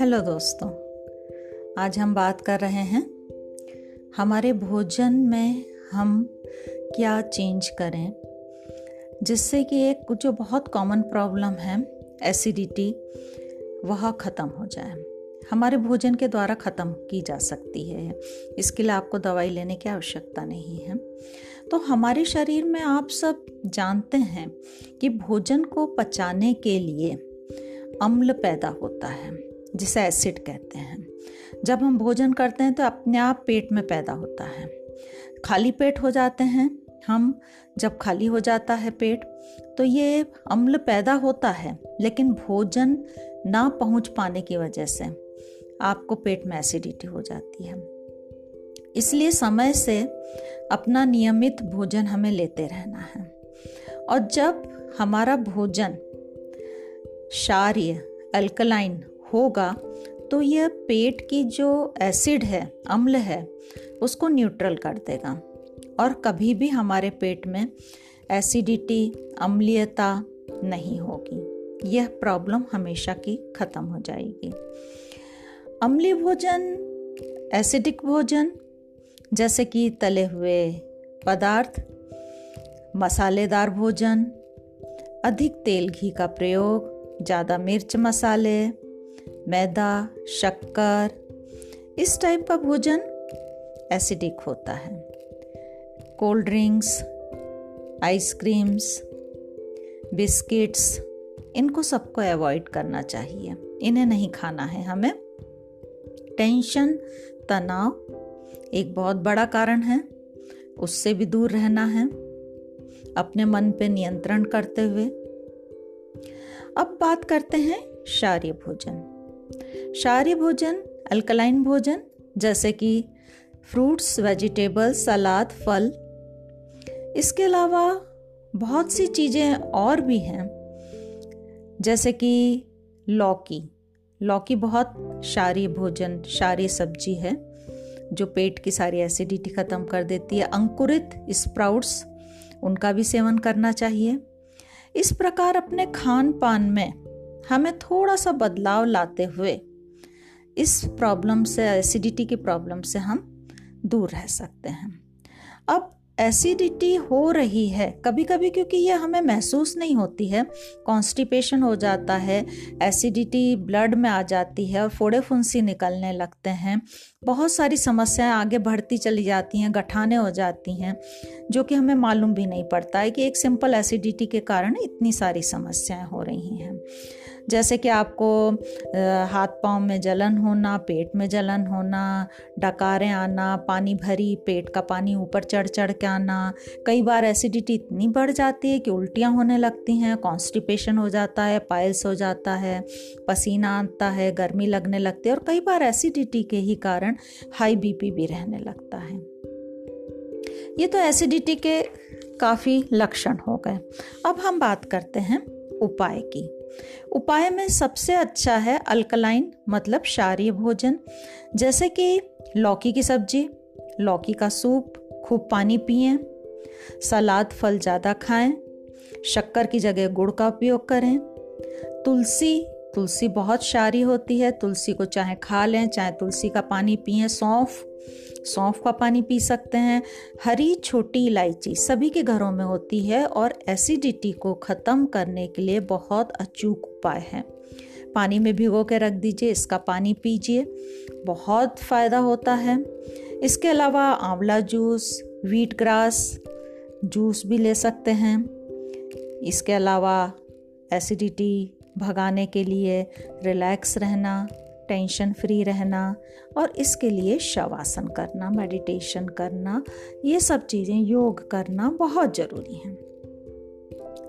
Hello दोस्तों, आज हम बात कर रहे हैं हमारे भोजन में हम क्या चेंज करें, जिससे कि एक जो बहुत कॉमन प्रॉब्लम है एसिडिटी वह ख़त्म हो जाए। हमारे भोजन के द्वारा ख़त्म की जा सकती है। इसके लिए आपको दवाई लेने की आवश्यकता नहीं है। तो हमारे शरीर में आप सब जानते हैं कि भोजन को पचाने के लिए अम्ल पैदा होता है, जिसे एसिड कहते हैं। जब हम भोजन करते हैं तो अपने आप पेट में पैदा होता है। खाली पेट हो जाते हैं हम, जब खाली हो जाता है पेट तो ये अम्ल पैदा होता है, लेकिन भोजन ना पहुँच पाने की वजह से। आपको पेट में एसिडिटी हो जाती है। इसलिए समय से अपना नियमित भोजन हमें लेते रहना है। और जब हमारा भोजन क्षार्य अल्कलाइन होगा तो यह पेट की जो एसिड है, अम्ल है, उसको न्यूट्रल कर देगा। और कभी भी हमारे पेट में एसिडिटी अम्लीयता नहीं होगी। यह प्रॉब्लम हमेशा की ख़त्म हो जाएगी। अम्लीय भोजन एसिडिक भोजन, जैसे कि तले हुए पदार्थ, मसालेदार भोजन, अधिक तेल घी का प्रयोग, ज़्यादा मिर्च मसाले, मैदा, शक्कर, इस टाइप का भोजन एसिडिक होता है। कोल्ड ड्रिंक्स आइसक्रीम्स बिस्किट्स इनको सबको अवॉइड करना चाहिए। इन्हें नहीं खाना है हमें। टेंशन तनाव, एक बहुत बड़ा कारण है। उससे भी दूर रहना है। अपने मन पे नियंत्रण करते हुए। अब बात करते हैं शारीय भोजन। शारीय भोजन अल्कलाइन भोजन, जैसे कि फ्रूट्स वेजिटेबल्स सलाद फल। इसके अलावा बहुत सी चीज़ें और भी हैं। जैसे कि लौकी। लौकी बहुत शारी भोजन शारी सब्ज़ी है, जो पेट की सारी एसिडिटी ख़त्म कर देती है। अंकुरित स्प्राउट्स उनका भी सेवन करना चाहिए। इस प्रकार अपने खान पान में हमें थोड़ा सा बदलाव लाते हुए इस प्रॉब्लम से एसिडिटी की प्रॉब्लम से हम दूर रह सकते हैं। अब एसिडिटी हो रही है। कभी कभी क्योंकि ये हमें महसूस नहीं होती है कॉन्स्टिपेशन हो जाता है एसिडिटी ब्लड में आ जाती है और फोड़े फुंसी निकलने लगते हैं। बहुत सारी समस्याएँ आगे बढ़ती चली जाती हैं, गठाने हो जाती हैं, जो कि हमें मालूम भी नहीं पड़ता है कि एक सिंपल एसिडिटी के कारण इतनी सारी समस्याएँ हो रही हैं। जैसे कि आपको हाथ पाँव में जलन होना, पेट में जलन होना, डकारें आना, पानी भरी पेट का पानी ऊपर चढ़ चढ़ के आना, कई बार एसिडिटी इतनी बढ़ जाती है कि उल्टियाँ होने लगती हैं, कॉन्स्टिपेशन हो जाता है, पायल्स हो जाता है, पसीना आता है, गर्मी लगने लगती है और कई बार एसिडिटी के ही कारण हाई बीपी भी रहने लगता है। ये तो एसिडिटी के काफ़ी लक्षण हो गए। अब हम बात करते हैं उपाय की। उपाय में सबसे अच्छा है अल्कलाइन मतलब क्षारीय भोजन, जैसे कि लौकी की सब्ज़ी, लौकी का सूप, खूब पानी पिए, सलाद, फल ज़्यादा खाएँ, शक्कर की जगह गुड़ का उपयोग करें। तुलसी तुलसी बहुत शारी होती है, तुलसी को चाहे खा लें, चाहे तुलसी का पानी पिए सौंफ सौंफ का पानी पी सकते हैं। हरी छोटी इलायची सभी के घरों में होती है और एसिडिटी को ख़त्म करने के लिए बहुत अचूक उपाय है। पानी में भिगो के रख दीजिए, इसका पानी पीजिए, बहुत फ़ायदा होता है। इसके अलावा आंवला जूस वीट ग्रास जूस भी ले सकते हैं। इसके अलावा एसिडिटी भगाने के लिए रिलैक्स रहना टेंशन फ्री रहना और इसके लिए शवासन करना मेडिटेशन करना, ये सब चीज़ें योग करना बहुत ज़रूरी हैं।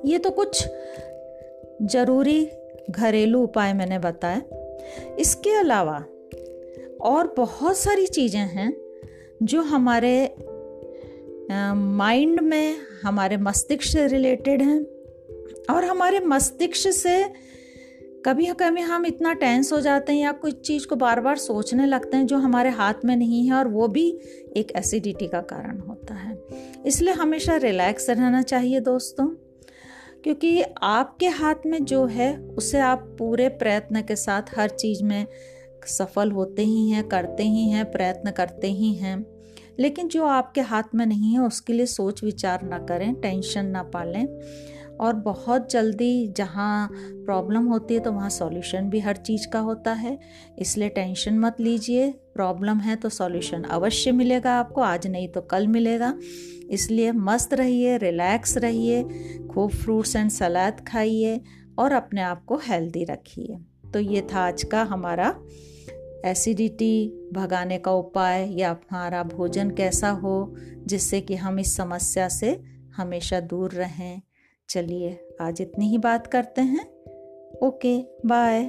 ये तो कुछ ज़रूरी घरेलू उपाय मैंने बताए। इसके अलावा और बहुत सारी चीज़ें हैं जो हमारे माइंड में, हमारे मस्तिष्क से रिलेटेड हैं और हमारे मस्तिष्क से कभी कभी हम इतना टेंस हो जाते हैं या कुछ चीज़ को बार बार सोचने लगते हैं जो हमारे हाथ में नहीं है और वो भी एक एसिडिटी का कारण होता है। इसलिए हमेशा रिलैक्स रहना चाहिए दोस्तों, क्योंकि आपके हाथ में जो है, उसे आप पूरे प्रयत्न के साथ हर चीज़ में सफल होते ही हैं, करते ही हैं, प्रयत्न करते ही हैं। लेकिन जो आपके हाथ में नहीं है, उसके लिए सोच विचार ना करें टेंशन ना पालें। और बहुत जल्दी जहाँ प्रॉब्लम होती है तो वहाँ सॉल्यूशन भी हर चीज़ का होता है। इसलिए टेंशन मत लीजिए प्रॉब्लम है तो सॉल्यूशन अवश्य मिलेगा आपको, आज नहीं तो कल मिलेगा। इसलिए मस्त रहिए रिलैक्स रहिए, खूब फ्रूट्स एंड सलाद खाइए और अपने आप को हेल्दी रखिए। तो ये था आज का हमारा एसिडिटी भगाने का उपाय या हमारा भोजन कैसा हो, जिससे कि हम इस समस्या से हमेशा दूर रहें। चलिए आज इतनी ही बात करते हैं। Okay bye.